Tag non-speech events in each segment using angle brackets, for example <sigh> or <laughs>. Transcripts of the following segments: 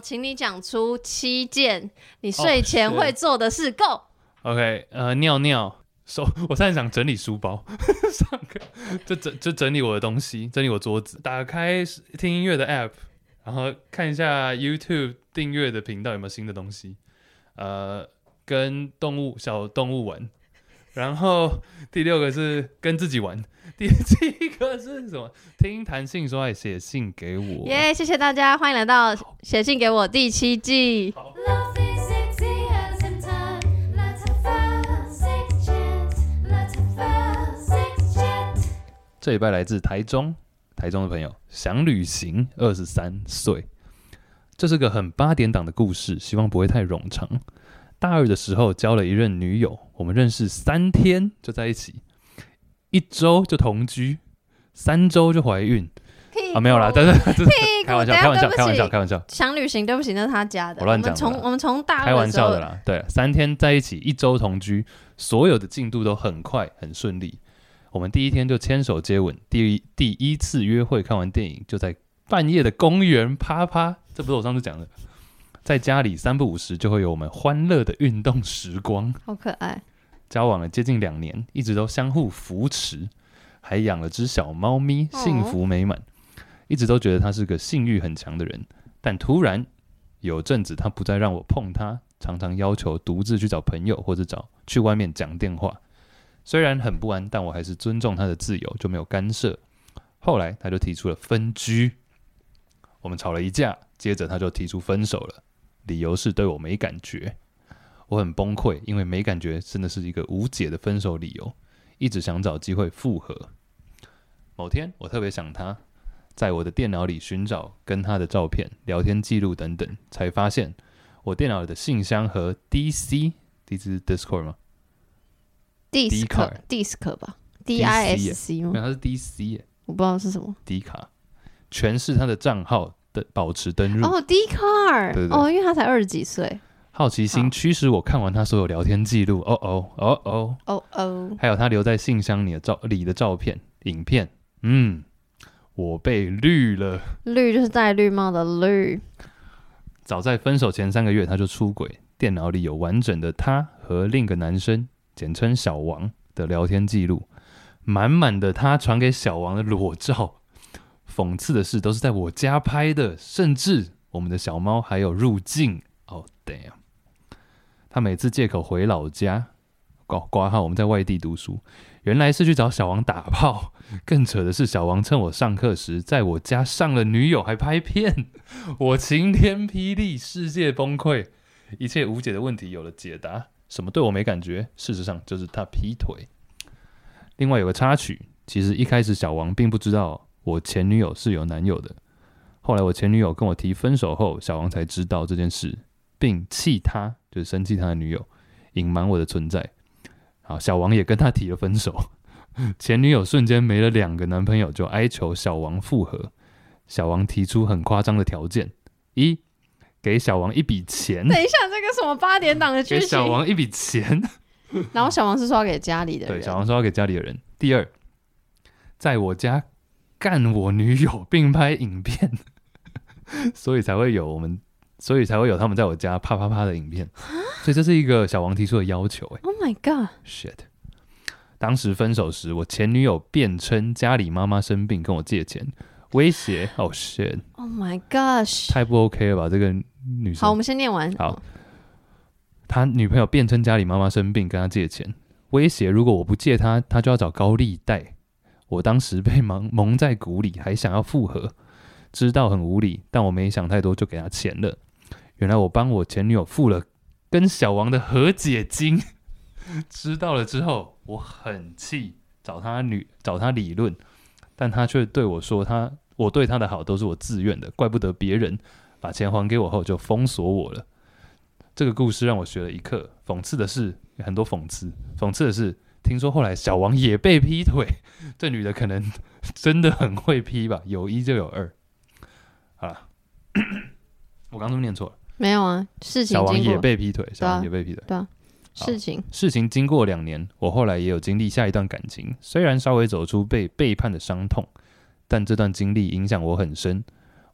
请你讲出七件你睡前会做的事。Go。OK，呃，尿尿，手，<laughs> 我现在想整理书包，<laughs> 上课就整就整理我的东西，整理我桌子，打开听音乐的 App，然后看一下 YouTube 订阅的频道有没有新的东西，呃，跟动物小动物玩，然后第六个是跟自己玩，第七个是什么？听弹性说爱，写信给我。耶谢谢大家，欢迎来到写信给我第七季。这礼拜来自台中，台中的朋友想旅行，二十三岁。这是个很八点档的故事，希望不会太冗长。大二的时候交了一任女友，我们认识三天就在一起，一周就同居，三周就怀孕啊，没有啦，但是 <laughs> 这是开玩笑，开玩笑，开玩笑，开玩笑，想旅行，对不起，那是他家的。我乱讲的啦从我们从大二开玩笑的啦。对，三天在一起，一周同居，所有的进度都很快，很顺利。我们第一天就牵手接吻，第一第一次约会看完电影就在半夜的公园啪啪，这不是我上次讲的，在家里三不五时就会有我们欢乐的运动时光。好可爱。交往了接近两年，一直都相互扶持，还养了只小猫咪，哦幸福美满。一直都觉得他是个性欲很强的人，但突然有阵子他不再让我碰他，常常要求独自去找朋友或者找去外面讲电话。虽然很不安，但我还是尊重他的自由，就没有干涉。后来他就提出了分居，我们吵了一架，接着他就提出分手了，理由是对我没感觉。我很崩溃，因为没感觉真的是一个无解的分手理由，一直想找机会复合。某天我特别想他，在我的电脑里寻找跟他的照片、聊天记录等等，才发现我电脑里的信箱和 DC，这是 Discord 吗？disc Dcard disc 吧，D I S C 吗？没有，它是 DC 耶我不知道是什么。D 卡，全是他的账号的保持登入。哦，D car，对对对哦，因为他才二十几岁。好奇心驱使我看完他所有聊天记录，哦哦哦哦，哦哦，还有他留在信箱里的照里的照片、影片，嗯，我被绿了。绿就是戴绿帽的绿。早在分手前三个月，他就出轨，电脑里有完整的他和另一个男生，简称小王的聊天记录，满满的他传给小王的裸照。讽刺的是，都是在我家拍的，甚至我们的小猫还有入境。哦、damn！他每次借口回老家，挂挂号我们在外地读书，原来是去找小王打炮。更扯的是，小王趁我上课时，在我家上了女友，还拍片。我晴天霹雳，世界崩溃，一切无解的问题有了解答。什么对我没感觉？事实上就是他劈腿。另外有个插曲，其实一开始小王并不知道我前女友是有男友的。后来我前女友跟我提分手后，小王才知道这件事，并气他，就是生气他的女友，隐瞒我的存在。好，小王也跟他提了分手。<laughs> 前女友瞬间没了两个男朋友，就哀求小王复合。小王提出很夸张的条件：一，给小王一笔钱，等一下，这个什么八点档的剧情给？小王一笔钱。<laughs> 然后小王是说要给家里的人。对，小王说要给家里的人。第二，在我家干我女友，并拍影片，<laughs> 所以才会有我们，所以才会有他们在我家啪啪啪的影片。所以这是一个小王提出的要求、欸。Oh my god！shit！当时分手时，我前女友辩称家里妈妈生病跟我借钱，威胁。<sighs> Oh、shit！Oh my gosh！太不 OK 了吧？这个女生。好，我们先念完。好他女朋友辩称家里妈妈生病，跟他借钱，威胁如果我不借他，他就要找高利贷。我当时被蒙 <laughs> 蒙在鼓里，还想要复合，知道很无理，但我没想太多，就给他钱了。原来我帮我前女友付了跟小王的和解金，<laughs> 知道了之后，我很气，找他女找他理论，但他却对我说他我对他的好都是我自愿的，怪不得别人。把钱还给我后就封锁我了。这个故事让我学了一课。讽刺的是，很多讽刺。讽刺的是，听说后来小王也被劈腿，<laughs> 这女的可能真的很会劈吧？有一就有二。好了，<clears throat> 我刚刚念错了？没有啊，事情小王也被劈腿，小王也被劈腿。对啊事情。事情经过两年，我后来也有经历下一段感情，虽然稍微走出被背叛的伤痛，但这段经历影响我很深。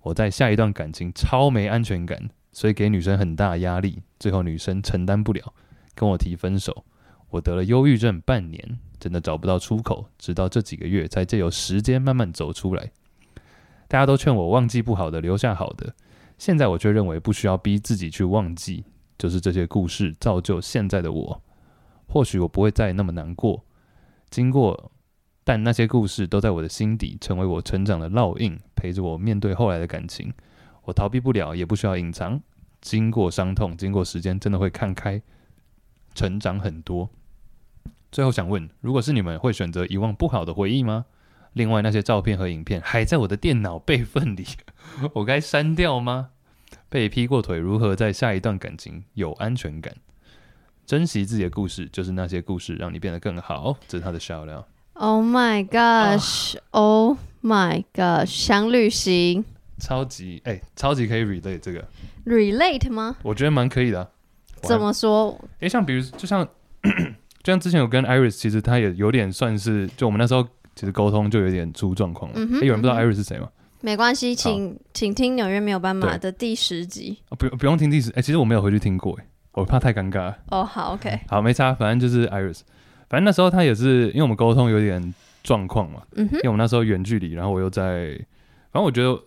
我在下一段感情超没安全感，所以给女生很大压力，最后女生承担不了，跟我提分手。我得了忧郁症半年，真的找不到出口，直到这几个月才借由时间慢慢走出来。大家都劝我忘记不好的，留下好的，现在我却认为不需要逼自己去忘记，就是这些故事造就现在的我。或许我不会再那么难过，经过，但那些故事都在我的心底，成为我成长的烙印，陪着我面对后来的感情。我逃避不了，也不需要隐藏。经过伤痛，经过时间，真的会看开，成长很多。最后想问，如果是你们，会选择遗忘不好的回忆吗？另外那些照片和影片还在我的电脑备份里，<laughs> 我该删掉吗？被劈过腿，如何在下一段感情有安全感？珍惜自己的故事，就是那些故事让你变得更好。这是他的笑料。Oh my gosh! Oh my gosh! 想旅行超级哎、超级可以 relate 这个，relate 吗？我觉得蛮可以的啊、怎么说？诶，像比如，就像就像之前有跟 Iris，其实他也有点算是，就我们那时候其实沟通就有点出状况了。嗯哼诶有人不知道 Iris 是谁吗？没关系，请请听《纽约没有斑马》的第十集。啊、不用不用听第十，哎、其实我没有回去听过，哎，我怕太尴尬了。哦，好，OK，好，没差，反正就是 Iris，反正那时候他也是，因为我们沟通有点状况嘛，嗯哼因为我们那时候远距离，然后我又在，反正我觉得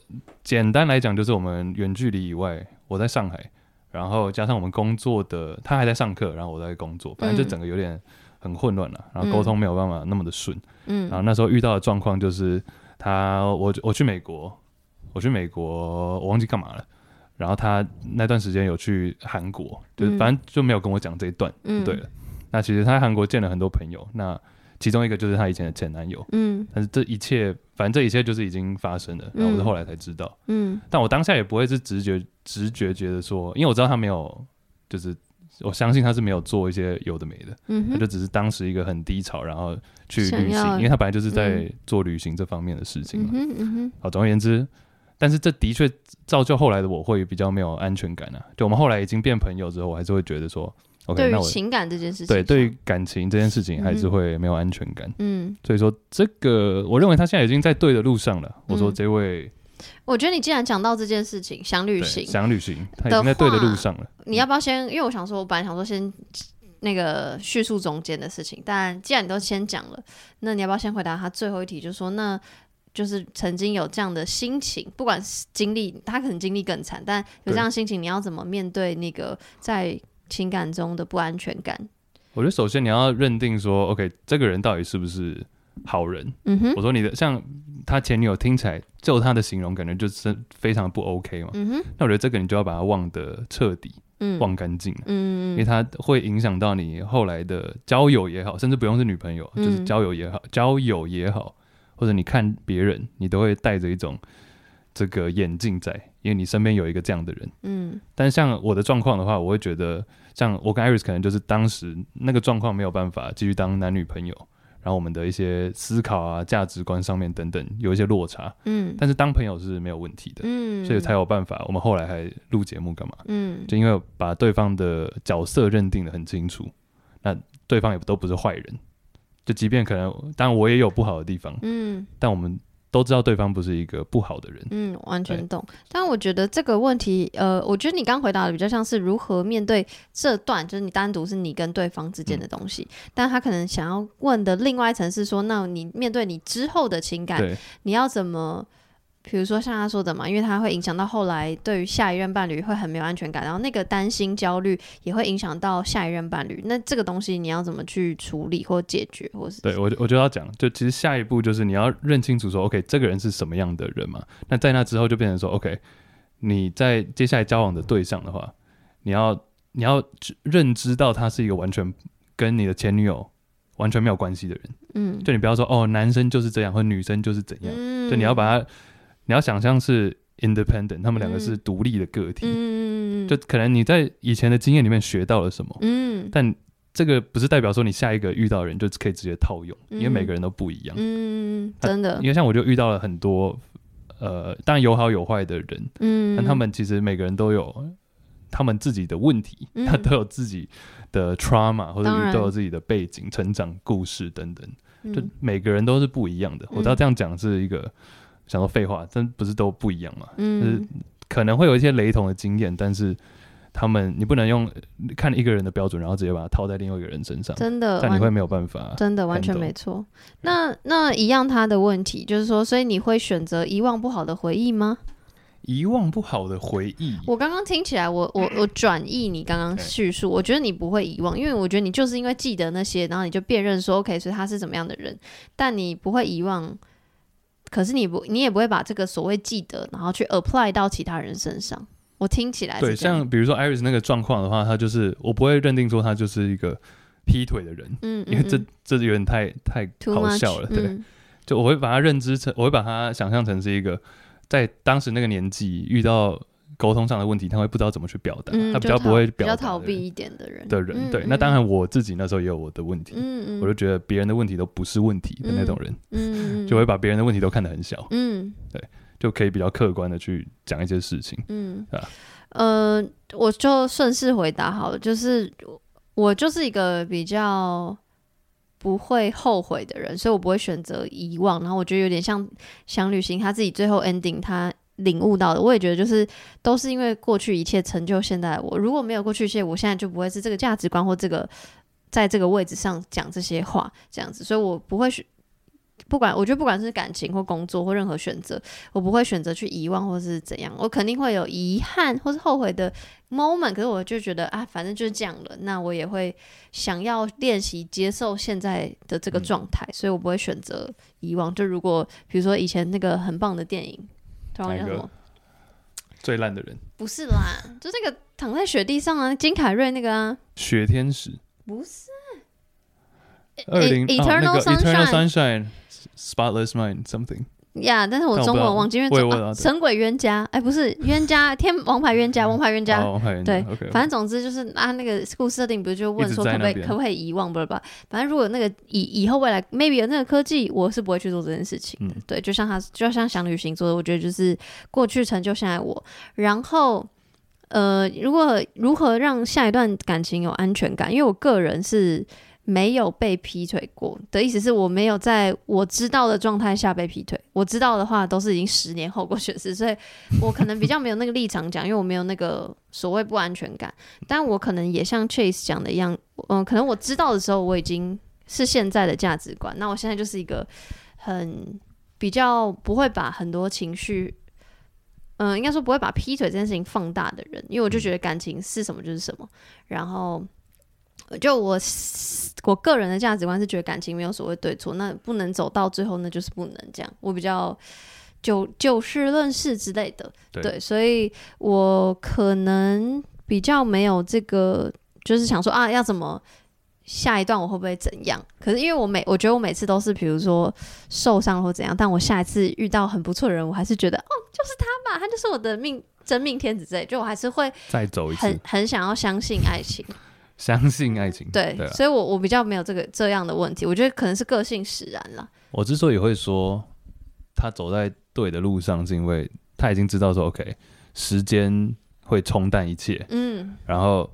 简单来讲就是我们远距离以外，我在上海，然后加上我们工作的，他还在上课，然后我在工作，反正就嗯整个有点很混乱了，然后沟通没有办法那么的顺，嗯然后嗯那时候遇到的状况就是他我我去美国，我去美国，我忘记干嘛了。然后他那段时间有去韩国，就是嗯反正就没有跟我讲这一段，嗯对了。那其实他在韩国见了很多朋友，那其中一个就是她以前的前男友。嗯但是这一切，反正这一切就是已经发生了，然后我是后来才知道。嗯但我当下也不会是直觉直觉觉得说，因为我知道他没有，就是我相信他是没有做一些有的没的，嗯哼他就只是当时一个很低潮，然后去旅行，因为他本来就是在嗯做旅行这方面的事情嗯嘛。嗯嗯哼好，总而言之，但是这的确造就后来的我会比较没有安全感啊。就我们后来已经变朋友之后，我还是会觉得说，OK，那我对于情感这件事情，对对于感情这件事情还是会没有安全感。嗯，所以说，这个我认为他现在已经在对的路上了。我说嗯这位我觉得你既然讲到这件事情，想旅行，想旅行，他已经在对的路上了。你要不要先？因为我想说，我本来想说先那个叙述中间的事情，但既然你都先讲了，那你要不要先回答他最后一题？就是说，那就是曾经有这样的心情，不管是经历，他可能经历更惨，但有这样的心情，你要怎么面对那个在情感中的不安全感？我觉得首先你要认定说，OK，这个人到底是不是好人？嗯哼我，说你的像他前女友听起来，就他的形容，感觉就是非常不 OK 嘛。嗯哼，那我觉得这个你就要把它忘得彻底，嗯，忘干净。嗯因为嗯，它会影响到你后来的交友也好，甚至不用是女朋友，嗯就是交友也好，交友也好，或者你看别人，你都会带着一种这个眼镜在，因为你身边有一个这样的人。嗯但是像我的状况的话，我会觉得，像我跟 Iris 可能就是当时那个状况没有办法继续当男女朋友，然后我们的一些思考啊、价值观上面等等有一些落差，嗯但是当朋友是没有问题的，嗯，所以才有办法。我们后来还录节目干嘛？嗯就因为把对方的角色认定的很清楚，那对方也都不是坏人。就即便可能，当然我也有不好的地方，嗯但我们都知道对方不是一个不好的人。嗯，完全懂。但我觉得这个问题，呃，我觉得你刚回答的比较像是如何面对这段，就是你单独是你跟对方之间的东西。但他可能想要问的另外一层是说，那你面对你之后的情感，你要怎么？比如说像他说的嘛，因为他会影响到后来对于下一任伴侣会很没有安全感，然后那个担心、焦虑也会影响到下一任伴侣。那这个东西你要怎么去处理或解决，或是对我我就要讲，就其实下一步就是你要认清楚说，OK，这个人是什么样的人嘛？那在那之后就变成说，OK，你在接下来交往的对象的话，你要你要认知到他是一个完全跟你的前女友完全没有关系的人。嗯就你不要说哦，男生就是这样，或女生就是怎样，嗯就你要把他，你要想象是 independent，他们两个是嗯独立的个体。嗯就可能你在以前的经验里面学到了什么，嗯。但这个不是代表说你下一个遇到的人就可以直接套用，因为嗯每个人都不一样。嗯，真的。因，为像我就遇到了很多，呃，当然有好有坏的人，嗯，但他们其实每个人都有他们自己的问题，嗯。他都有自己的 trauma，或者都有自己的背景、成长故事等等，就嗯每个人都是不一样的。我知道这样讲是一个想说废话，真不是都不一样嘛？嗯，可能会有一些雷同的经验，但是他们你不能用看一个人的标准，然后直接把它套在另外一个人身上，真的但你会没有办法。真的完全没错。那那一样他的问题就是说，所以你会选择遗忘不好的回忆吗？遗忘不好的回忆，我刚刚听起来，我我我转译你刚刚叙述，我觉得你不会遗忘，因为我觉得你就是因为记得那些，然后你就辨认说 OK，所以他是怎么样的人，但你不会遗忘。可是你不，你也不会把这个所谓记得，然后去 apply 到其他人身上。我听起来对，像比如说 Iris 那个状况的话，他就是我不会认定说他就是一个劈腿的人，嗯，因为这嗯这有点太太好笑了，对。嗯就我会把他认知成，我会把他想象成是一个在当时那个年纪遇到沟通上的问题，他会不知道怎么去表达，嗯，他比较不会表达的较逃避一点的人的人。对，那当然我自己那时候也有我的问题，嗯嗯，我就觉得别人的问题都不是问题的那种人，嗯嗯 <laughs> 就会把别人的问题都看得很小，嗯对就可以比较客观的去讲一些事情。嗯对啊呃，我就顺势回答好了，就是我就是一个比较不会后悔的人，所以我不会选择遗忘。然后我觉得有点像想旅行，他自己最后 ending 他领悟到的，我也觉得就是都是因为过去一切成就现在我。如果没有过去一切，我现在就不会是这个价值观或这个在这个位置上讲这些话这样子，所以我不会选。不管我觉得不管是感情或工作或任何选择，我不会选择去遗忘或是怎样，我肯定会有遗憾或是后悔的 moment，可是我就觉得啊，反正就是这样了，那我也会想要练习接受现在的这个状态，所以我不会选择遗忘。就如果比如说以前那个很棒的电影，哪个？叫什么？最烂的人，不是啦，<laughs> 就那个躺在雪地上啊，金凯瑞那个啊，雪天使，不是。二零、哦、那 Eternal 个 Eternal 呀但是我中文忘记，因为神鬼冤家，哎，不是冤家，天王牌冤家，王牌冤家，对反正总之就是啊，那个故事设定不是就问说可不可以可不可以遗忘不是吧？反正如果那个以以后未来 maybe 有那个科技，我是不会去做这件事情的。嗯对，就像他就像想旅行做的，我觉得就是过去成就现在我，然后。呃，如果如何让下一段感情有安全感？因为我个人是没有被劈腿过的意思是我没有在我知道的状态下被劈腿。我知道的话都是已经十年后过去的事，所以我可能比较没有那个立场讲，因为我没有那个所谓不安全感。但我可能也像 Chase 讲的一样，嗯、可能我知道的时候我已经是现在的价值观。那我现在就是一个很比较不会把很多情绪，嗯、应该说不会把劈腿这件事情放大的人，因为我就觉得感情是什么就是什么。然后，就我我个人的价值观是觉得感情没有所谓对错，那不能走到最后，那就是不能这样。我比较就就事论事之类的，对对，所以我可能比较没有这个，就是想说啊，要怎么下一段我会不会怎样？可是因为我每我觉得我每次都是比如说受伤或怎样，但我下一次遇到很不错的人，我还是觉得哦，就是他吧，他就是我的命真命天子之类，就我还是会再走一次很，很想要相信爱情。相信爱情。对，对啊，所以我我比较没有这个这样的问题，我觉得可能是个性使然啦。我之所以会说他走在对的路上，是因为他已经知道说，OK，时间会冲淡一切。嗯然后，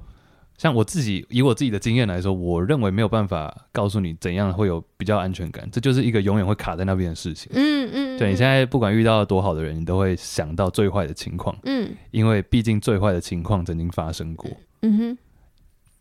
像我自己以我自己的经验来说，我认为没有办法告诉你怎样会有比较安全感，这就是一个永远会卡在那边的事情。嗯嗯，对你现在不管遇到多好的人，你都会想到最坏的情况，嗯因为毕竟最坏的情况曾经发生过，嗯哼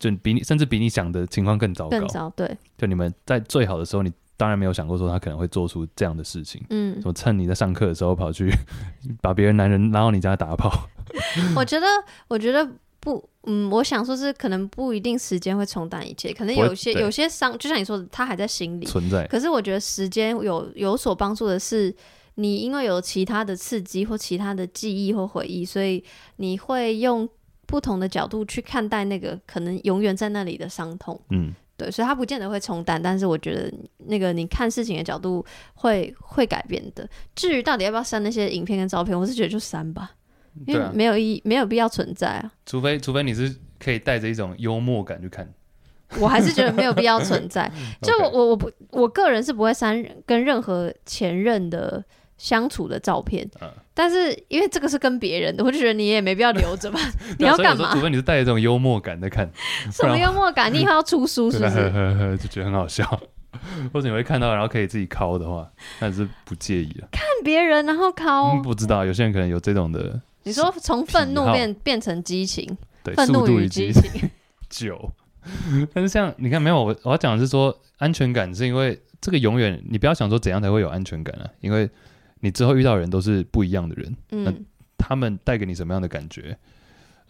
就比你甚至比你想的情况更糟糕。更糟对，就你们在最好的时候，你当然没有想过说他可能会做出这样的事情。嗯，说趁你在上课的时候跑去 <laughs> 把别人男人拉到你家打炮，<laughs> 我觉得我觉得不，嗯，我想说是可能不一定时间会冲淡一切，可能有些有些伤，就像你说的，他还在心里，存在。可是我觉得时间有有所帮助的是，你因为有其他的刺激或其他的记忆或回忆，所以你会用不同的角度去看待那个可能永远在那里的伤痛。嗯，对，所以它不见得会冲淡，但是我觉得那个你看事情的角度会会改变的。至于到底要不要删那些影片跟照片，我是觉得就删吧，因为没有意义，没有必要存在啊。除非除非你是可以带着一种幽默感去看。我还是觉得没有必要存在。<laughs> 就我我我不我个人是不会删跟任何前任的相处的照片，嗯但是因为这个是跟别人的，我就觉得你也没必要留着吧。<laughs> 你要干嘛除？非你是带着这种幽默感在看，<laughs> 什么幽默感？你以后要出书是不是？呵呵 <laughs> 就觉得很好笑。或者你会看到，然后可以自己敲的话，那是不介意啊。看别人然后考，嗯，不知道，有些人可能有这种的，你说从愤怒变变成激情，对，愤怒与激情，九。但是像你看，没有我我要讲的是说，安全感是因为这个永远你不要想说怎样才会有安全感啊，因为你之后遇到的人都是不一样的人，嗯。他们带给你什么样的感觉，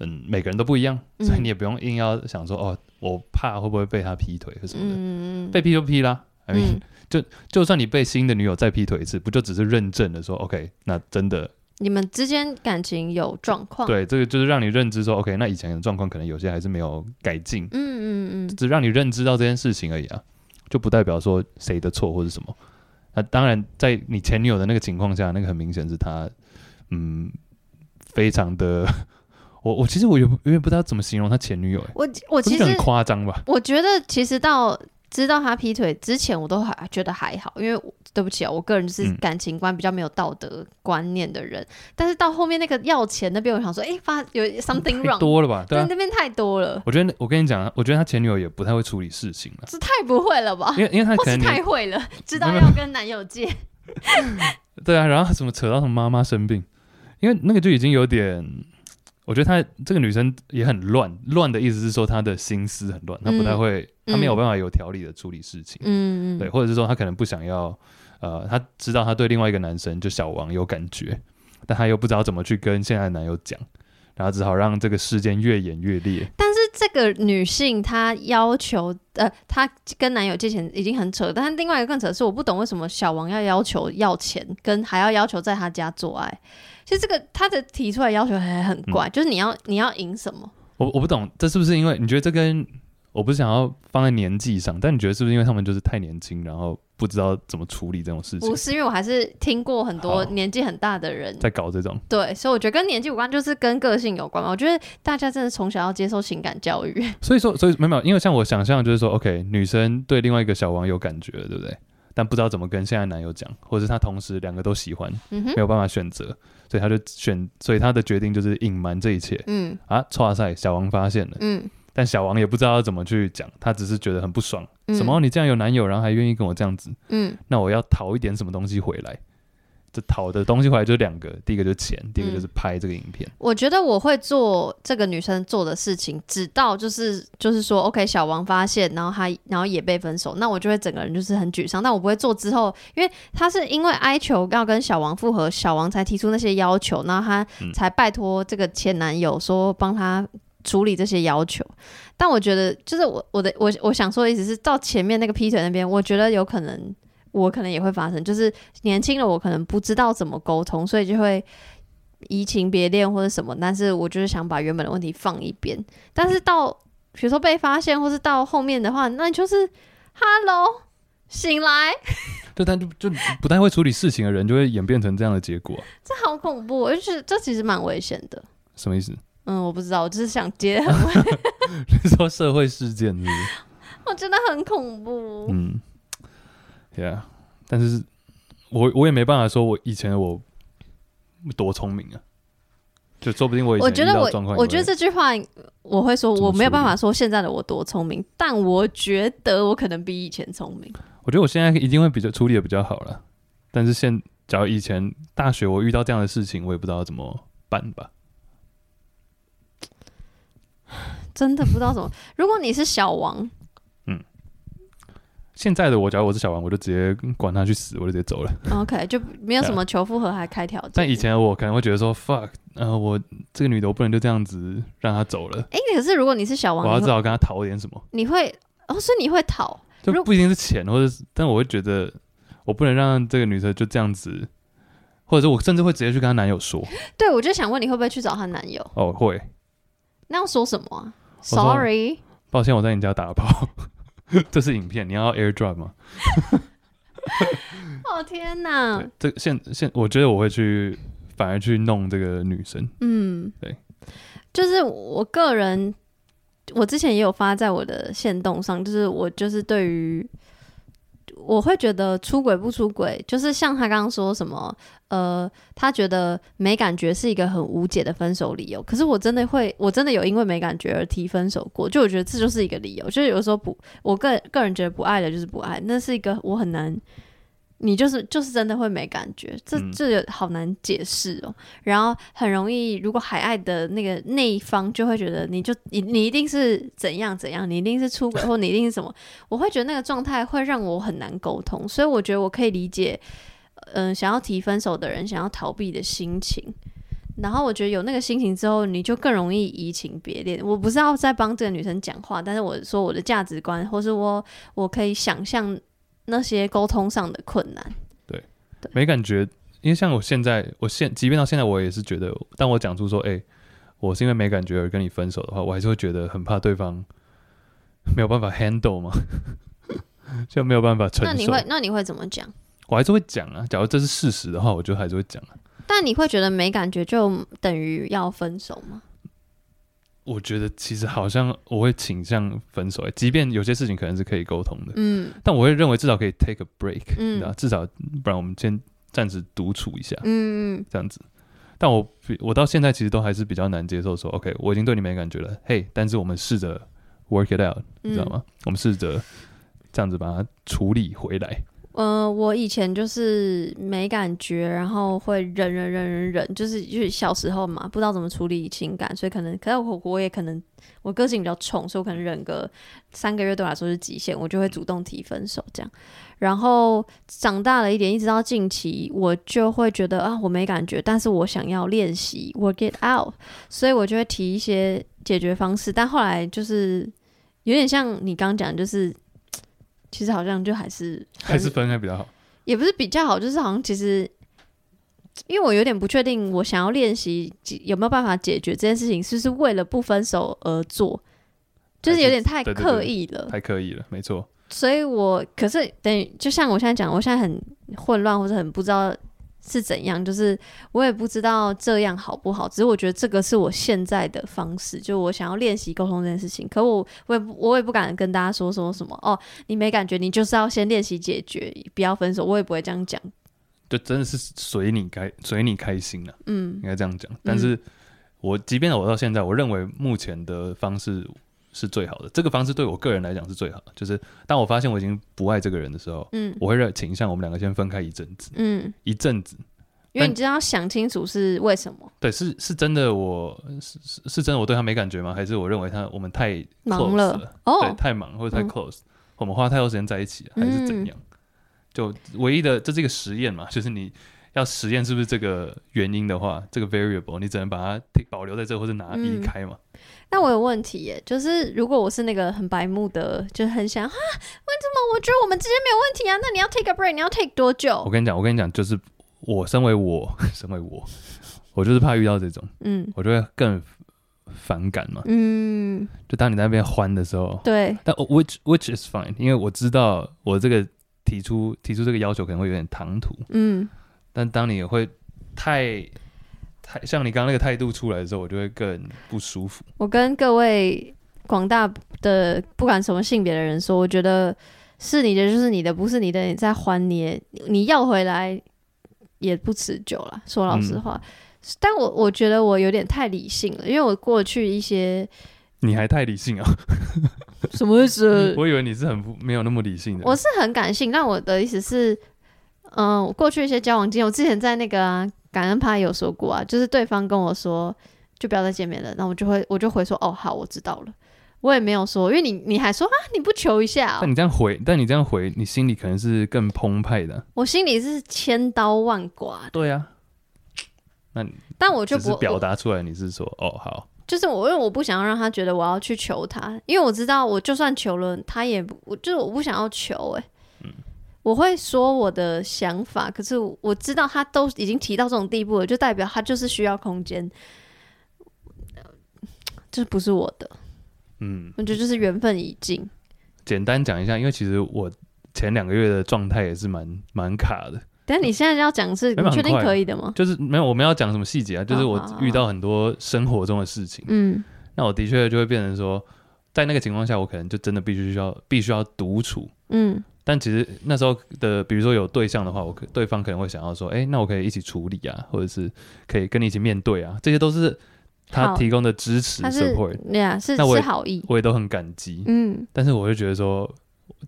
嗯，每个人都不一样，嗯。所以你也不用硬要想说哦，我怕会不会被他劈腿或什么的，嗯被劈就劈啦。I mean，、嗯。就就算你被新的女友再劈腿一次，不就只是认证了说 OK，那真的你们之间感情有状况，对这个就是让你认知说 OK，那以前的状况可能有些还是没有改进，嗯嗯嗯。只让你认知到这件事情而已啊，就不代表说谁的错或者什么。那当然，在你前女友的那个情况下，那个很明显是他，嗯，非常的，我我其实我有有点不知道怎么形容他前女友、欸，我我其实很夸张吧？我觉得其实到知道他劈腿之前，我都还觉得还好，因为对不起啊，我个人就是嗯感情观比较没有道德观念的人。但是到后面那个要钱那边，我想说，哎、发有 something wrong，多了吧？对啊，那边太多了，我觉得我跟你讲，我觉得他前女友也不太会处理事情了，这太不会了吧？因为因为他可能年太会了，<laughs> 知道要跟男友借，<laughs> 对啊，然后怎么扯到什么妈妈生病，因为那个就已经有点。我觉得她这个女生也很乱，乱的意思是说她的心思很乱，她不太会，她没有办法有条理的处理事情。嗯，对，或者是说她可能不想要，呃，她知道她对另外一个男生就小王有感觉，但她又不知道怎么去跟现在的男友讲，然后只好让这个事件越演越烈。但是这个女性她要求，呃，她跟男友借钱已经很扯，但是另外一个更扯的是，我不懂为什么小王要要求要钱，跟还要要求在她家做爱。其实这个他的提出来要求还很怪，就是你要你要赢什么？我我不懂，这是不是因为你觉得这跟我不是想要放在年纪上，但你觉得是不是因为他们就是太年轻，然后不知道怎么处理这种事情不，是，因为我还是听过很多年纪很大的人，在搞这种？对，所以我觉得跟年纪无关，就是跟个性有关嘛。我觉得大家真的从小要接受情感教育，所以说，所以没有没有，因为像我想象就是说，OK，女生对另外一个小王有感觉，对不对？但不知道怎么跟现在男友讲，或者是她同时两个都喜欢，嗯没，有办法选择，所以他就选，所以他的决定就是隐瞒这一切嗯啊。哇塞，小王发现了，嗯但小王也不知道要怎么去讲，他只是觉得很不爽，嗯什么你这样有男友，然后还愿意跟我这样子，嗯那我要讨一点什么东西回来。这讨的东西回来就两个，第一个就是钱，第二个就是拍这个影片。我觉得我会做这个女生做的事情，直到就是就是说，OK，小王发现，然后他然后也被分手，那我就会整个人就是很沮丧。但我不会做之后，因为他是因为哀求要跟小王复合，小王才提出那些要求，然后他嗯才拜托这个前男友说帮他处理这些要求。但我觉得，就是我我的我我想说的意思是，到前面那个劈腿那边，我觉得有可能。我可能也会发生，就是年轻的我可能不知道怎么沟通，所以就会移情别恋或者什么，但是我就是想把原本的问题放一边。但是到比如说被发现，或是到后面的话，那你就是 “hello”，醒来，对，但就就不太会处理事情的人，就会演变成这样的结果。<laughs> 这好恐怖，我就觉得这其实蛮危险的。什么意思？嗯，我不知道，我就是想接，<laughs> 你说社会事件是？<laughs> 我真的很恐怖。嗯，Yeah，但是我我也没办法说我以前的我多聪明啊，就说不定我以前我觉得我我觉得这句话我会说我没有办法说现在的我多聪明，但我觉得我可能比以前聪明。我觉得我现在一定会比较处理的比较好了，但是现假如以前大学我遇到这样的事情，我也不知道怎么办吧。真的不知道怎么。如果你是小王，现在的我，假如我是小王，我就直接管他去死，我就直接走了。OK，就没有 <laughs> 什么求复合还开条件。但以前的我可能会觉得说，fuck，呃，我这个女的我不能就这样子让她走了，哎、可是如果你是小王，我要至少跟她讨点什么，你会哦，所以你会讨就不一定是钱，或者是，但我会觉得我不能让这个女生就这样子，或者是我甚至会直接去跟她男友说，<laughs> 对，我就想问你会不会去找她男友？哦，会，那要说什么啊？Sorry，抱歉，我在你家打炮，<laughs> 这是影片，你要 AirDrop 吗？<laughs> 哦天哪。对，，这现现我觉得我会去，反而去弄这个女生，嗯，对，就是我个人，我之前也有发在我的线动上，就是我就是对于我会觉得出轨不出轨，就是像他刚刚说什么，呃，他觉得没感觉是一个很无解的分手理由。可是我真的会，我真的有因为没感觉而提分手过，就我觉得这就是一个理由。就是有时候不，我个个人觉得不爱的就是不爱，那是一个我很难。你就是就是真的会没感觉，这嗯这个好难解释哦。然后很容易，如果海爱的那个那一方就会觉得你就你你一定是怎样怎样，你一定是出轨 <laughs> 或你一定是什么，我会觉得那个状态会让我很难沟通，所以我觉得我可以理解，嗯、想要提分手的人想要逃避的心情。然后我觉得有那个心情之后，你就更容易移情别恋。我不是要在帮这个女生讲话，但是我说我的价值观，或是我我可以想象那些沟通上的困难。对没感觉，因为像我现在，我现即便到现在，我也是觉得，当我讲出说，哎、我是因为没感觉而跟你分手的话，我还是会觉得很怕对方没有办法 handle 嘛，<laughs> 就没有办法承受。那你会那你会怎么讲？我还是会讲啊。假如这是事实的话，我就还是会讲啊。但你会觉得没感觉就等于要分手吗？我觉得其实好像我会倾向分手、欸，即便有些事情可能是可以沟通的，嗯但我会认为至少可以 take a break，嗯至少不然我们先暂时独处一下，嗯这样子。但我比我到现在其实都还是比较难接受说，OK，我已经对你没感觉了，嘿，但是我们试着 work it out，你知道吗？我们试着这样子把它处理回来。呃，我以前就是没感觉，然后会忍忍忍忍忍，就是就是小时候嘛，不知道怎么处理情感，所以可能，可是我我也可能我个性比较冲，所以我可能忍个三个月对我来说是极限，我就会主动提分手这样。然后长大了一点，一直到近期，我就会觉得啊，我没感觉，但是我想要练习 work it out，所以我就会提一些解决方式。但后来就是有点像你刚讲，就是其实好像就还是还是分开比较好。也不是比较好，就是好像其实，因为我有点不确定，我想要练习有没有办法解决这件事情，是不是为了不分手而做，就是有点太刻意了。太刻意了，没错。所以我可是等于就像我现在讲，我现在很混乱，或者很不知道是怎样，就是我也不知道这样好不好。只是我觉得这个是我现在的方式，就我想要练习沟通这件事情。可我我也不我也不敢跟大家说说什么哦，你没感觉，你就是要先练习解决，不要分手。我也不会这样讲。就真的是随你开随你开心了、嗯应该这样讲。但是我即便我到现在，我认为目前的方式是最好的。这个方式对我个人来讲是最好的，就是当我发现我已经不爱这个人的时候，嗯。我会认倾向我们两个先分开一阵子，嗯，一阵子。因为你知道想清楚是为什么。对，是是真的我，是是是真的我对他没感觉吗？还是我认为他我们太忙 close 了？了。对，哦，太忙或者太嗯。close，、我们花太多时间在一起了，还是怎嗯样？就唯一的，这是一个实验嘛，就是你要实验是不是这个原因的话，这个 variable 你只能把它保留在这，或者拿移嗯。开嘛。那我有问题耶，就是如果我是那个很白目的，就很想啊，为什么我觉得我们之间没有问题啊？那你要 take a break，你要 take 多久我？跟你讲，我跟你讲，就是我身为我，<laughs> 身为我，我就是怕遇到这种，嗯我就会更反感嘛。嗯，就当你在那边欢的时候，对，但 which which is fine，因为我知道我这个提出提出这个要求可能会有点唐突，嗯但当你会太太像你刚刚那个态度出来的时候，我就会更不舒服。我跟各位广大的不管什么性别的人说，我觉得是你的就是你的，不是你的你在还你，你要回来也不持久了。说老实话，但我我觉得我有点太理性了，因为我过去一些你还太理性啊！<laughs> 什么意思？<laughs> 我以为你是很不没有那么理性的。我是很感性，但我的意思是，嗯、我过去一些交往经验，我之前在那个啊、感恩趴有说过啊，就是对方跟我说就不要再见面了，那我就会我就回说哦好，我知道了。我也没有说，因为你你还说啊你不求一下、但哦，你这样回，但你这样回，你心里可能是更澎湃的。我心里是千刀万剐，对啊，那你但我就不表达出来，你是说哦好，就是我因为我不想要让他觉得我要去求他，因为我知道我就算求了，他也不我就是我不想要求哎、我会说我的想法，可是我知道他都已经提到这种地步了，就代表他就是需要空间，这不是我的，嗯，我觉得就是缘分已尽。简单讲一下，因为其实我前两个月的状态也是蛮蛮卡的，但你现在要讲是，你确定可以的吗？就是没有我们要讲什么细节啊，就是我遇到很多生活中的事情，嗯。那我的确就会变成说，在那个情况下，我可能就真的必须需要必须要独处，嗯但其实那时候的，比如说有对象的话，我可对方可能会想要说，哎、那我可以一起处理啊，或者是可以跟你一起面对啊，这些都是他提供的支持他是 support，对啊，是那我是好意，我也都很感激。嗯，但是我就觉得说，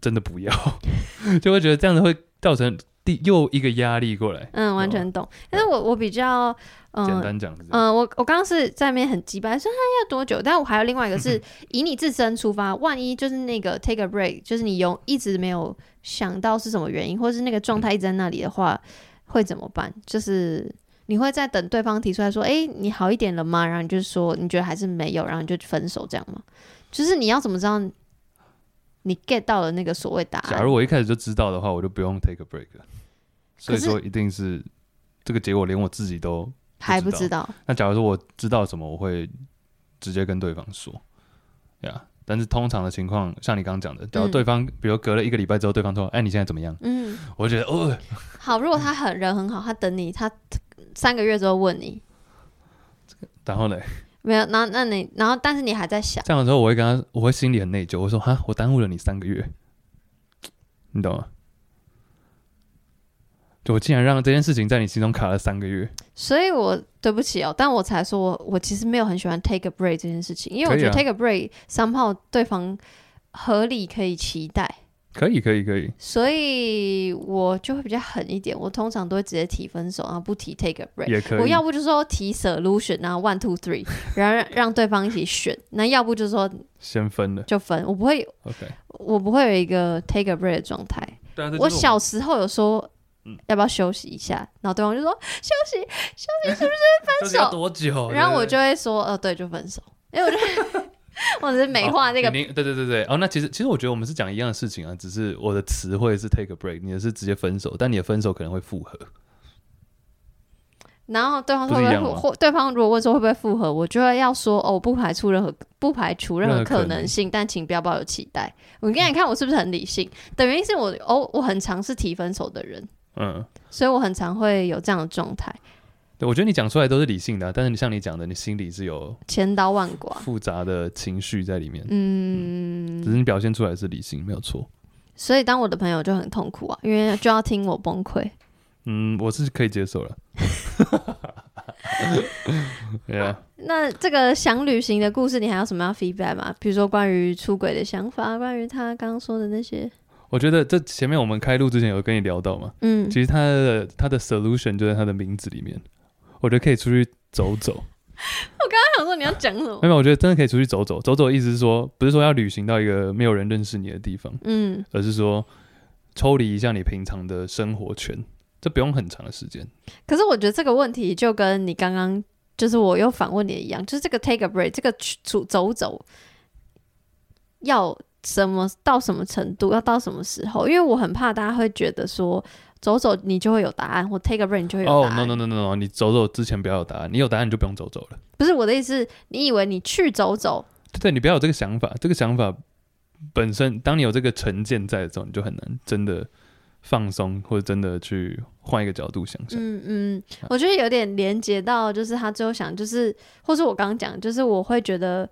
真的不要，<laughs> 就会觉得这样子会造成第又一个压力过来。嗯，完全懂。但是我我比较，嗯、简单讲是，嗯、我我刚刚是在那边很鸡掰，说他要多久？但我还有另外一个是 <laughs> 以你自身出发，万一就是那个 take a break，就是你有一直没有想到是什么原因，或是那个状态一直在那里的话，会怎么办？就是你会在等对方提出来说，哎、你好一点了吗？然后你就说你觉得还是没有，然后你就分手这样吗？就是你要怎么知道你 get 到了那个所谓答案？假如我一开始就知道的话，我就不用 take a break 了。所以说，一定是这个结果，连我自己都还不知道，那假如说我知道什么，我会直接跟对方说，呀。但是通常的情况，像你刚刚讲的，假如嗯对方、比如隔了一个礼拜之后，对方说：“哎，你现在怎么样嗯，？”我就觉得哦，好，如果他很人很好，他等你，他三个月之后问你，然后呢，没有，然后那你，然后但是你还在想，这样的时候我会跟他，我会心里很内疚，我说：“哈，我耽误了你三个月，你懂吗？”就我竟然让这件事情在你心中卡了三个月，所以我对不起哦，但我才说我我其实没有很喜欢 take a break 这件事情，因为我觉得 take a break somehow 对方合理可以期待，可以，可以，可以，所以我就会比较狠一点，我通常都会直接提分手，然后不提 take a break。也可以。我要不就说提 solution，然后 one two three，<laughs> 然后让让对方一起选。那要不就说先分了就分，我不会，，OK。我不会有一个 take a break 的状态。我小时候有说嗯要不要休息一下，然后对方就说休息，休息是不是分手 <laughs> 多久？然后我就会说，呃，对，就分手，因为我觉得 <laughs> 我只是美化那个哦对对对对，哦，那其实其实我觉得我们是讲一样的事情啊，只是我的词汇是 take a break，你的是直接分手，但你的分手可能会复合。然后对方说会不会不是一样吗或对方如果问说会不会复合，我就会要说哦，我不排除任何不排除任何可能性，但请不要抱有期待。我给你看我是不是很理性？的原因是我哦，我很尝试提分手的人，嗯，所以我很常会有这样的状态，对，我觉得你讲出来都是理性的啊、但是你像你讲的，你心里是有千刀万剐。复杂的情绪在里面，嗯只，是你表现出来是理性，没有错。所以当我的朋友就很痛苦啊，因为就要听我崩溃。嗯，我是可以接受了。<laughs> 对啊，那这个想旅行的故事，你还有什么要 feedback 吗？比如说关于出轨的想法，关于他刚刚说的那些。我觉得这前面我们开录之前有跟你聊到嘛，嗯，其实他的他的 solution 就在他的名字里面，我觉得可以出去走走。<laughs> 我刚刚想说你要讲什么？没有，我觉得真的可以出去走走。走走的意思是说，不是说要旅行到一个没有人认识你的地方，嗯，而是说抽离一下你平常的生活圈，这不用很长的时间。可是我觉得这个问题就跟你刚刚就是我又反问你一样，就是这个 take a break，这个去出走走要什么到什么程度，要到什么时候？因为我很怕大家会觉得说走走你就会有答案，或 take a break 你就会有哦、答案。no no no no no，你走走之前不要有答案，你有答案你就不用走走了。不是我的意思，你以为你去走走，对，你不要有这个想法，这个想法本身，当你有这个成见在的时候，你就很难真的放松，或者真的去换一个角度想想。嗯嗯，我觉得有点连接到，就是他最后想，就是或是我刚刚讲，就是我会觉得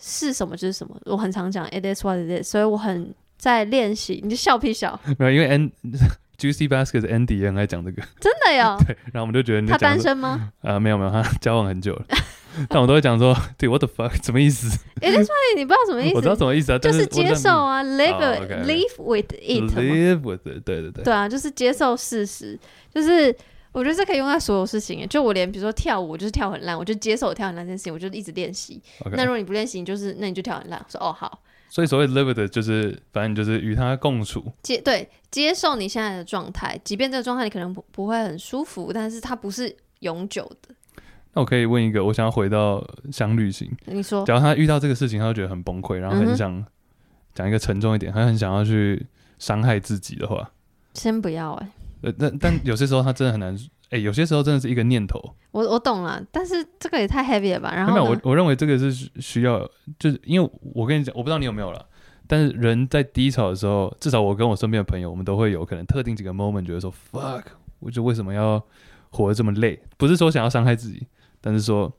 是什么就是什么，我很常讲 it is what it is，所以我很在练习。你就笑屁笑，<laughs> 没有，因为 N <laughs> Juicy Basket 的 Andy 也很爱讲这个，真的哟。<laughs> 对，然后我们就觉得你他单身吗啊、没有没有，他交往很久了，但我都会讲说，对，what the fuck，什么意思？？it is what it 你不知道什么意思？我知道什么意思啊，就是接受啊，live live with it，live with it，对对对，对啊，就是接受事实，就是我觉得这可以用在所有事情耶。就我连比如说跳舞，我就是跳很烂，我就接受我跳很烂这件事情，我就一直练习。那如果你不练习，你就是那你就跳很烂。我说哦好，所以所谓 live it 就是反正就是与他共处，接对接受你现在的状态，即便这个状态你可能不不会很舒服，但是它不是永久的。那我可以问一个，我想要回到想旅行，你说，假如他遇到这个事情，他会觉得很崩溃，然后很想讲一个沉重一点，他很想要去伤害自己的话，先不要哎、呃，但但有些时候他真的很难，哎、有些时候真的是一个念头。我我懂了，但是这个也太 heavy 了吧？然后没有，我？我认为这个是需需要，就是因为我跟你讲，我不知道你有没有了，但是人在低潮的时候，至少我跟我身边的朋友，我们都会有可能特定几个 moment 觉得说 fuck，我就为什么要活得这么累？不是说想要伤害自己，但是说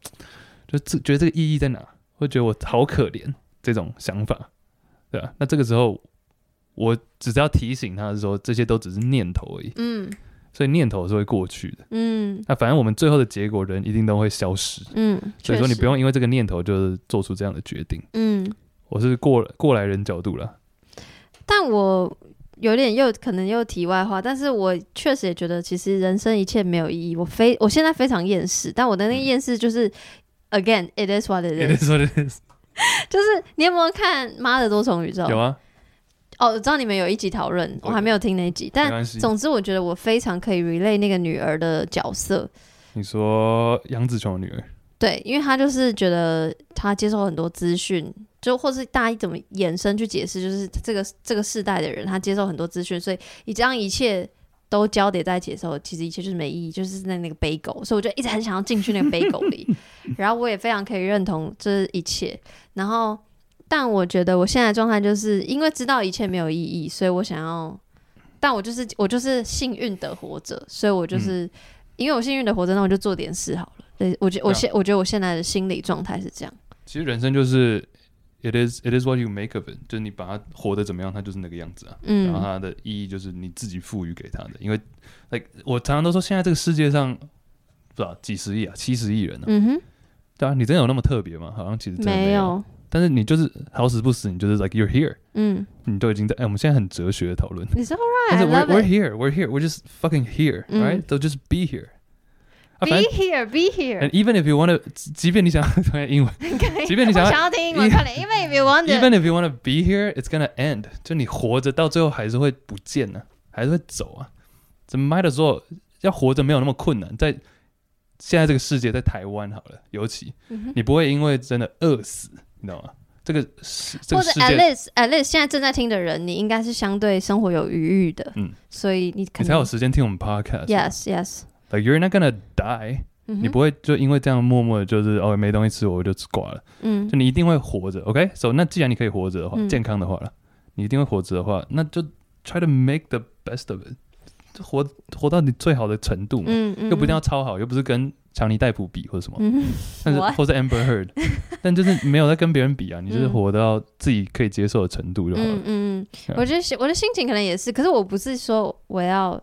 就这觉得这个意义在哪？会觉得我好可怜这种想法，对啊，那这个时候我只是要提醒他说，这些都只是念头而已，嗯所以念头是会过去的。嗯那反正我们最后的结果，人一定都会消失，嗯，所以说你不用因为这个念头就是做出这样的决定。嗯，我是过过来人角度了，但我有点又可能又题外话，但是我确实也觉得，其实人生一切没有意义。我非我现在非常厌世，但我的那个厌世就是、again it is what it It is，is what it is。<laughs> 就是你有没有看《妈的多重宇宙》？有啊，哦，我知道你们有一集讨论，我我还没有听那一集，但。总之我觉得我非常可以 relay 那个女儿的角色。你说杨紫琼的女儿，对，因为她就是觉得她接受很多资讯，就或是大家怎么衍生去解释，就是这个这个世代的人，他接受很多资讯，所以你这样一切都交叠在一起的时候，其实一切就是没意义，就是在那个背狗，所以我就一直很想要进去那个背狗里，<laughs> 然后我也非常可以认同这一切，然后但我觉得我现在的状态就是因为知道一切没有意义，所以我想要，但我就是我就是幸运的活着，所以我就是、因为我幸运的活着，那我就做点事好了。对，我觉我现我觉得我现在的心理状态是这样。其实人生就是 it is it is what you make of it，就是你把它活得怎么样，它就是那个样子啊。嗯然后嗯它的意义就是你自己赋予给它的。因为，like 我常常都说，现在这个世界上不知道几十亿啊，七十亿人呢、啊，嗯哼，对啊，你真的有那么特别吗？好像其实真的没没有，但是你就是好死不死，你就是 like you're here，嗯你都已经在。哎、我们现在很哲学的讨论。你说但 right，I 是 we're love we're it。 here, we're here, we're just fucking here, 嗯 right? So just be here. 啊， Be 反正 here, be here and。even if you <laughs> want <laughs> <laughs> to，即便你想突然英文即便你想要我想要听英文，快点，因为 if you want ，even to， if you want to be here, it's gonna end。就你活着到最后还是会不见呢、还是会走啊。怎么 might as well 要活着没有那么困难，在现在这个世界，在台湾好了，尤其嗯哼你不会因为真的饿死， 你知道吗？这个是这或者 at 界，least at least 现在正在听的人，你应该是相对生活有余裕的，嗯所以你你才有时间听我们 podcast。yes yes，Like you're not gonna die，、嗯你不会就因为这样默默的，就是哦没东西吃我就挂了。嗯就你一定会活着，OK？So、那既然你可以活着的话，嗯健康的话了，你一定会活着的话，那就 try to make the best of it，就活活到你最好的程度嘛，嗯嗯，又不一定要超好，又不是跟强尼戴普比或者什么，嗯，但是？或者 Amber Heard，<laughs> 但就是没有在跟别人比啊，你就是嗯。活到自己可以接受的程度就好了。嗯嗯我觉得我的心情可能也是，可是我不是说我要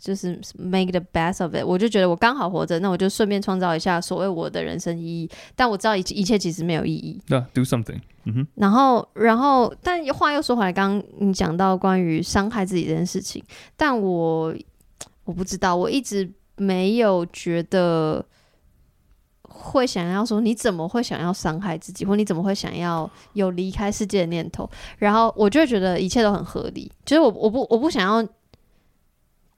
就是 make the best of it，我就觉得我刚好活着，那我就顺便创造一下所谓我的人生意义。但我知道一切一切其实没有意义。对啊，do something，嗯哼，然后，然后，但话又说回来，刚刚你讲到关于伤害自己这件事情，但我我不知道，我一直没有觉得会想要说你怎么会想要伤害自己，或你怎么会想要有离开世界的念头，然后我就会觉得一切都很合理，就是我我不我不想要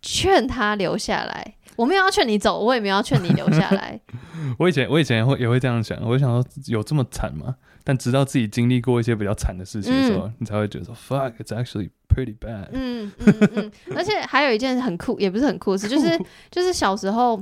劝他留下来，我没有要劝你走，我也没有要劝你留下来，<laughs> 我以前我以前也会也会这样想，我会想说有这么惨吗？但直到自己经历过一些比较惨的事情的时候，你才会觉得说 fuck，it's actually pretty bad。嗯嗯嗯，而且还有一件很酷，也不是很酷的事，就是就是小时候，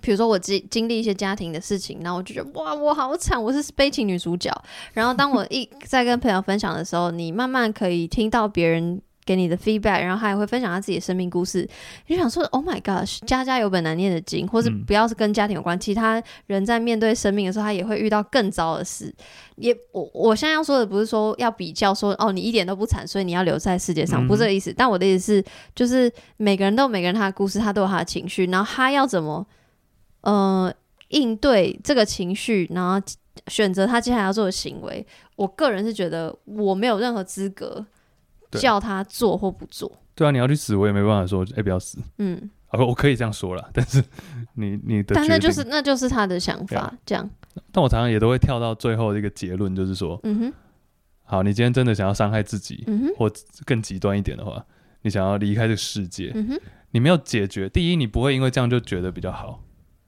比如说我经经历一些家庭的事情，然后我就觉得哇，我好惨，我是悲情女主角。然后当我一 <laughs> 在跟朋友分享的时候，你慢慢可以听到别人。给你的 feedback，然后他也会分享他自己的生命故事，你就想说，Oh my gosh，家家有本难念的经，或是嗯不要是跟家庭有关，其他人在面对生命的时候，他也会遇到更糟的事。也我我现在要说的不是说要比较说哦你一点都不惨，所以你要留在世界上，嗯不是这个意思。但我的意思是，就是每个人都有每个人他的故事，他都有他的情绪，然后他要怎么呃应对这个情绪，然后选择他接下来要做的行为。我个人是觉得我没有任何资格对叫他做或不做。对啊，你要去死，我也没办法说，哎、不要死。嗯，啊，我可以这样说了，<laughs> 但是你你的，但那就是那就是他的想法，这样。但我常常也都会跳到最后的一个结论，就是说，嗯哼，好，你今天真的想要伤害自己，嗯哼，或更极端一点的话，你想要离开这个世界，嗯哼，你没有解决。第一，你不会因为这样就觉得比较好，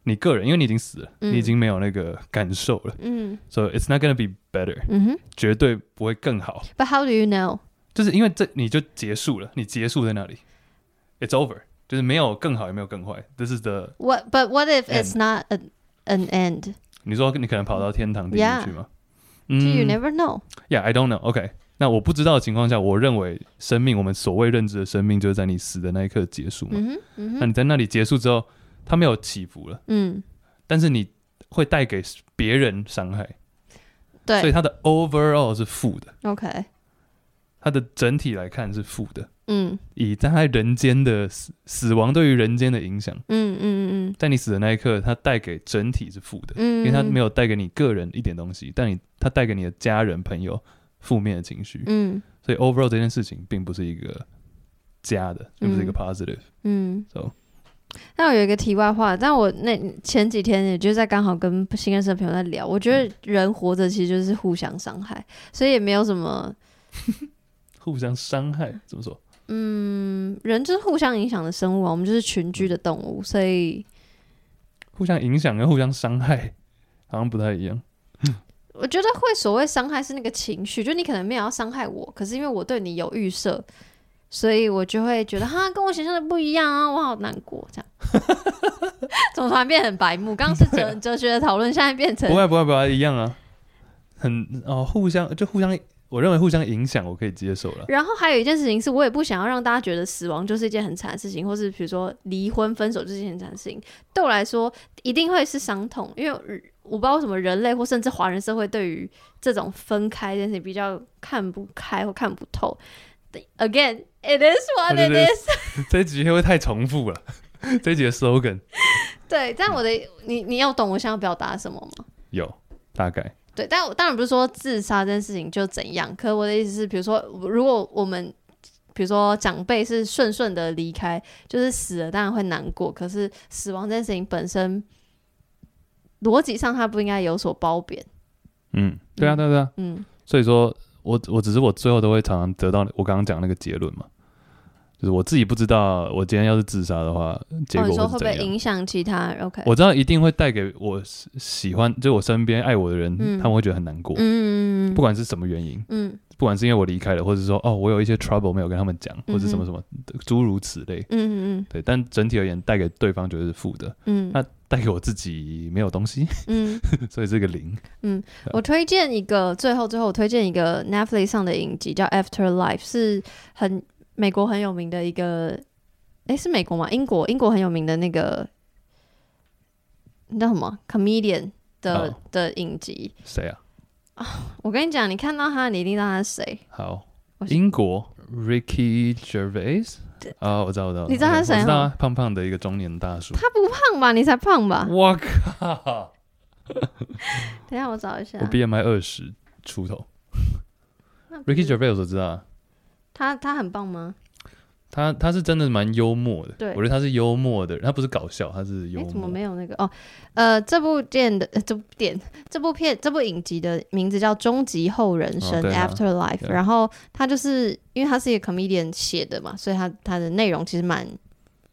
你个人，因为你已经死了，嗯你已经没有那个感受了嗯，so it's not gonna be better，嗯哼。绝对不会更好，But how do you know？就是因为这你就结束了，你结束在那里，it's over，就是没有更好，也没有更坏，this is the What? But what if it's not an an end? 你说你可能跑到天堂地狱去吗？Do you 嗯 never know?，Yeah，I don't know。OK，那我不知道的情况下，我认为生命，我们所谓认知的生命，就是在你死的那一刻结束嘛。那，你在那里结束之后，它没有起伏了，嗯，但是你会带给别人伤害，对所以它的 overall 是负的。，OK，它的整体来看是负的。嗯。以在他人间的死死亡对于人间的影响，嗯嗯嗯。在你死的那一刻，它带给整体是负的，嗯，因为它没有，带给你个人一点东西，但你它带给你的家人朋友负面的情绪，嗯。所以 overall 这件事情并不是一个加的，并不是一个嗯 positive。嗯。So 那我有一个题外话，但我那前几天也就在刚好跟新认识的朋友在聊，我觉得人活着其实就是互相伤害，所以也没有什么，互相伤害怎么说？嗯，人就是互相影响的生物啊，我们就是群居的动物，所以互相影响跟互相伤害好像不太一样。我觉得会所谓伤害是那个情绪，就你可能没有要伤害我，可是因为我对你有预设，所以我就会觉得哈跟我想象的不一样啊，我好难过这样。<laughs> 怎么突然变得很白目？刚刚是哲哲学的讨论，现在变成不会不会不会，一样啊，很哦，互相就互相，我认为互相影响我可以接受了。然后还有一件事情是，我也不想要让大家觉得死亡就是一件很惨的事情，或是比如说离婚、分手就是一件很惨的事情。对我来说，一定会是伤痛，因为我不知道为什么人类或甚至华人社会对于这种分开这件事情比较看不开或看不透。Again, it is what it is。这一集会太重复了？这一集的 slogan <laughs> 对，但我的你你要懂我想要表达什么吗？有大概，对，但我当然不是说自杀这件事情就怎样，可我的意思是，比如说，如果我们比如说长辈是顺顺的离开，就是死了，当然会难过。可是死亡这件事情本身，逻辑上它不应该有所褒贬。嗯，对啊对啊对啊，嗯所以说我我只是我最后都会常常得到我刚刚讲那个结论嘛，就是我自己不知道我今天要是自杀的话，结哦，果会不会。影响其他人？OK，我知道一定会带给我喜喜欢，就我身边爱我的人，嗯他们会觉得很难过，嗯不管是什么原因，嗯不管是因为我离开了，或者说哦我有一些 trouble 没有跟他们讲，或者什么什么诸如此类。嗯嗯对，但整体而言，带给对方觉得是负的，嗯那带给我自己没有东西，嗯。<laughs> 所以这个零。嗯我推荐一个，最后最后我推荐一个 Netflix 上的影集叫《Afterlife》，是很美国很有名的一个，诶，是美国吗？英国英国很有名的那个，那叫什么 comedian 的、哦的影集。谁啊？我跟你讲，你看到他，你一定知道他是谁。好英国 Ricky Gervais 啊，我知道，我知道，你知道他是谁哦我知道啊，胖胖的一个中年大叔。他不胖吧？你才胖吧？我靠，<laughs> 等一下我找一下我。BMI 二十出头。Ricky 是 Gervais 我知道啊，他他很棒吗？他他是真的蛮幽默的，对我觉得他是幽默的人，他不是搞笑，他是幽默，怎么。没有那个？哦，呃，这部电的、呃这部电这部片这部影集的名字叫《终极后人生》哦对啊 （Afterlife），、对然后他就是因为他是一个 comedian 写的嘛，所以他他的内容其实蛮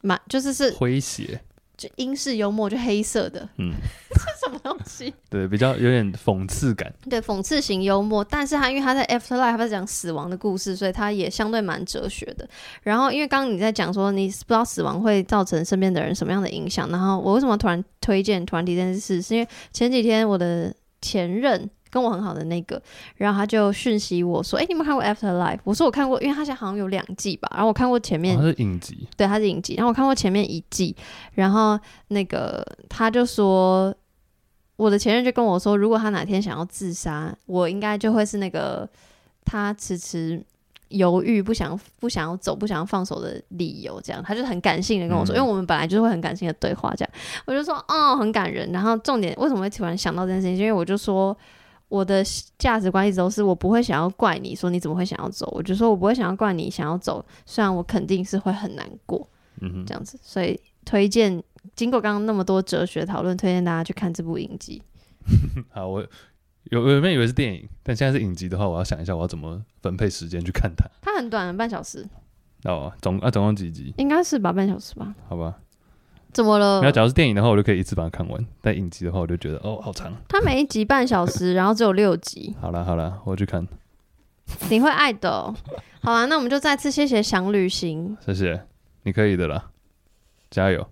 蛮就是是诙谐，就英式幽默，就黑色的，嗯，<laughs> 什么东西？对，比较有点讽刺感。对，讽刺型幽默，但是他因为他在 Afterlife 他在讲死亡的故事，所以他也相对蛮哲学的。然后因为刚刚你在讲说你不知道死亡会造成身边的人什么样的影响，然后我为什么突然推荐突然提这件事，是因为前几天我的前任。跟我很好的那个，然后他就讯息我说：“哎、你有没有看过 Afterlife？” 我说：“我看过，因为他现在好像有两季吧。”然后我看过前面哦他是影集，对，它是影集。然后我看过前面一季，然后那个他就说，我的前任就跟我说，如果他哪天想要自杀，我应该就会是那个他迟迟犹豫、不想不想要走、不想要放手的理由。这样，他就很感性的跟我说，嗯因为我们本来就是会很感性的对话，这样，我就说，哦，很感人。然后重点为什么会突然想到这件事情？因为我就说。我的价值观一直都是，我不会想要怪你说你怎么会想要走，我就说我不会想要怪你想要走，虽然我肯定是会很难过，嗯哼这，样子，所以推荐经过刚刚那么多哲学讨论，推荐大家去看这部影集。<laughs> 好，我有我原本以为是电影，但现在是影集的话，我要想一下我要怎么分配时间去看它。它很短，半小时，哦，总啊总共几集？应该是吧，半小时吧？好吧，怎么了然后？假如是电影的话，我就可以一次把它看完；但影集的话，我就觉得哦好长。它每一集半小时，然后只有六集，<laughs> 好了好了，我去看，你会爱的哦、好啊，那我们就再次谢谢想旅行。谢谢，你可以的啦，加油。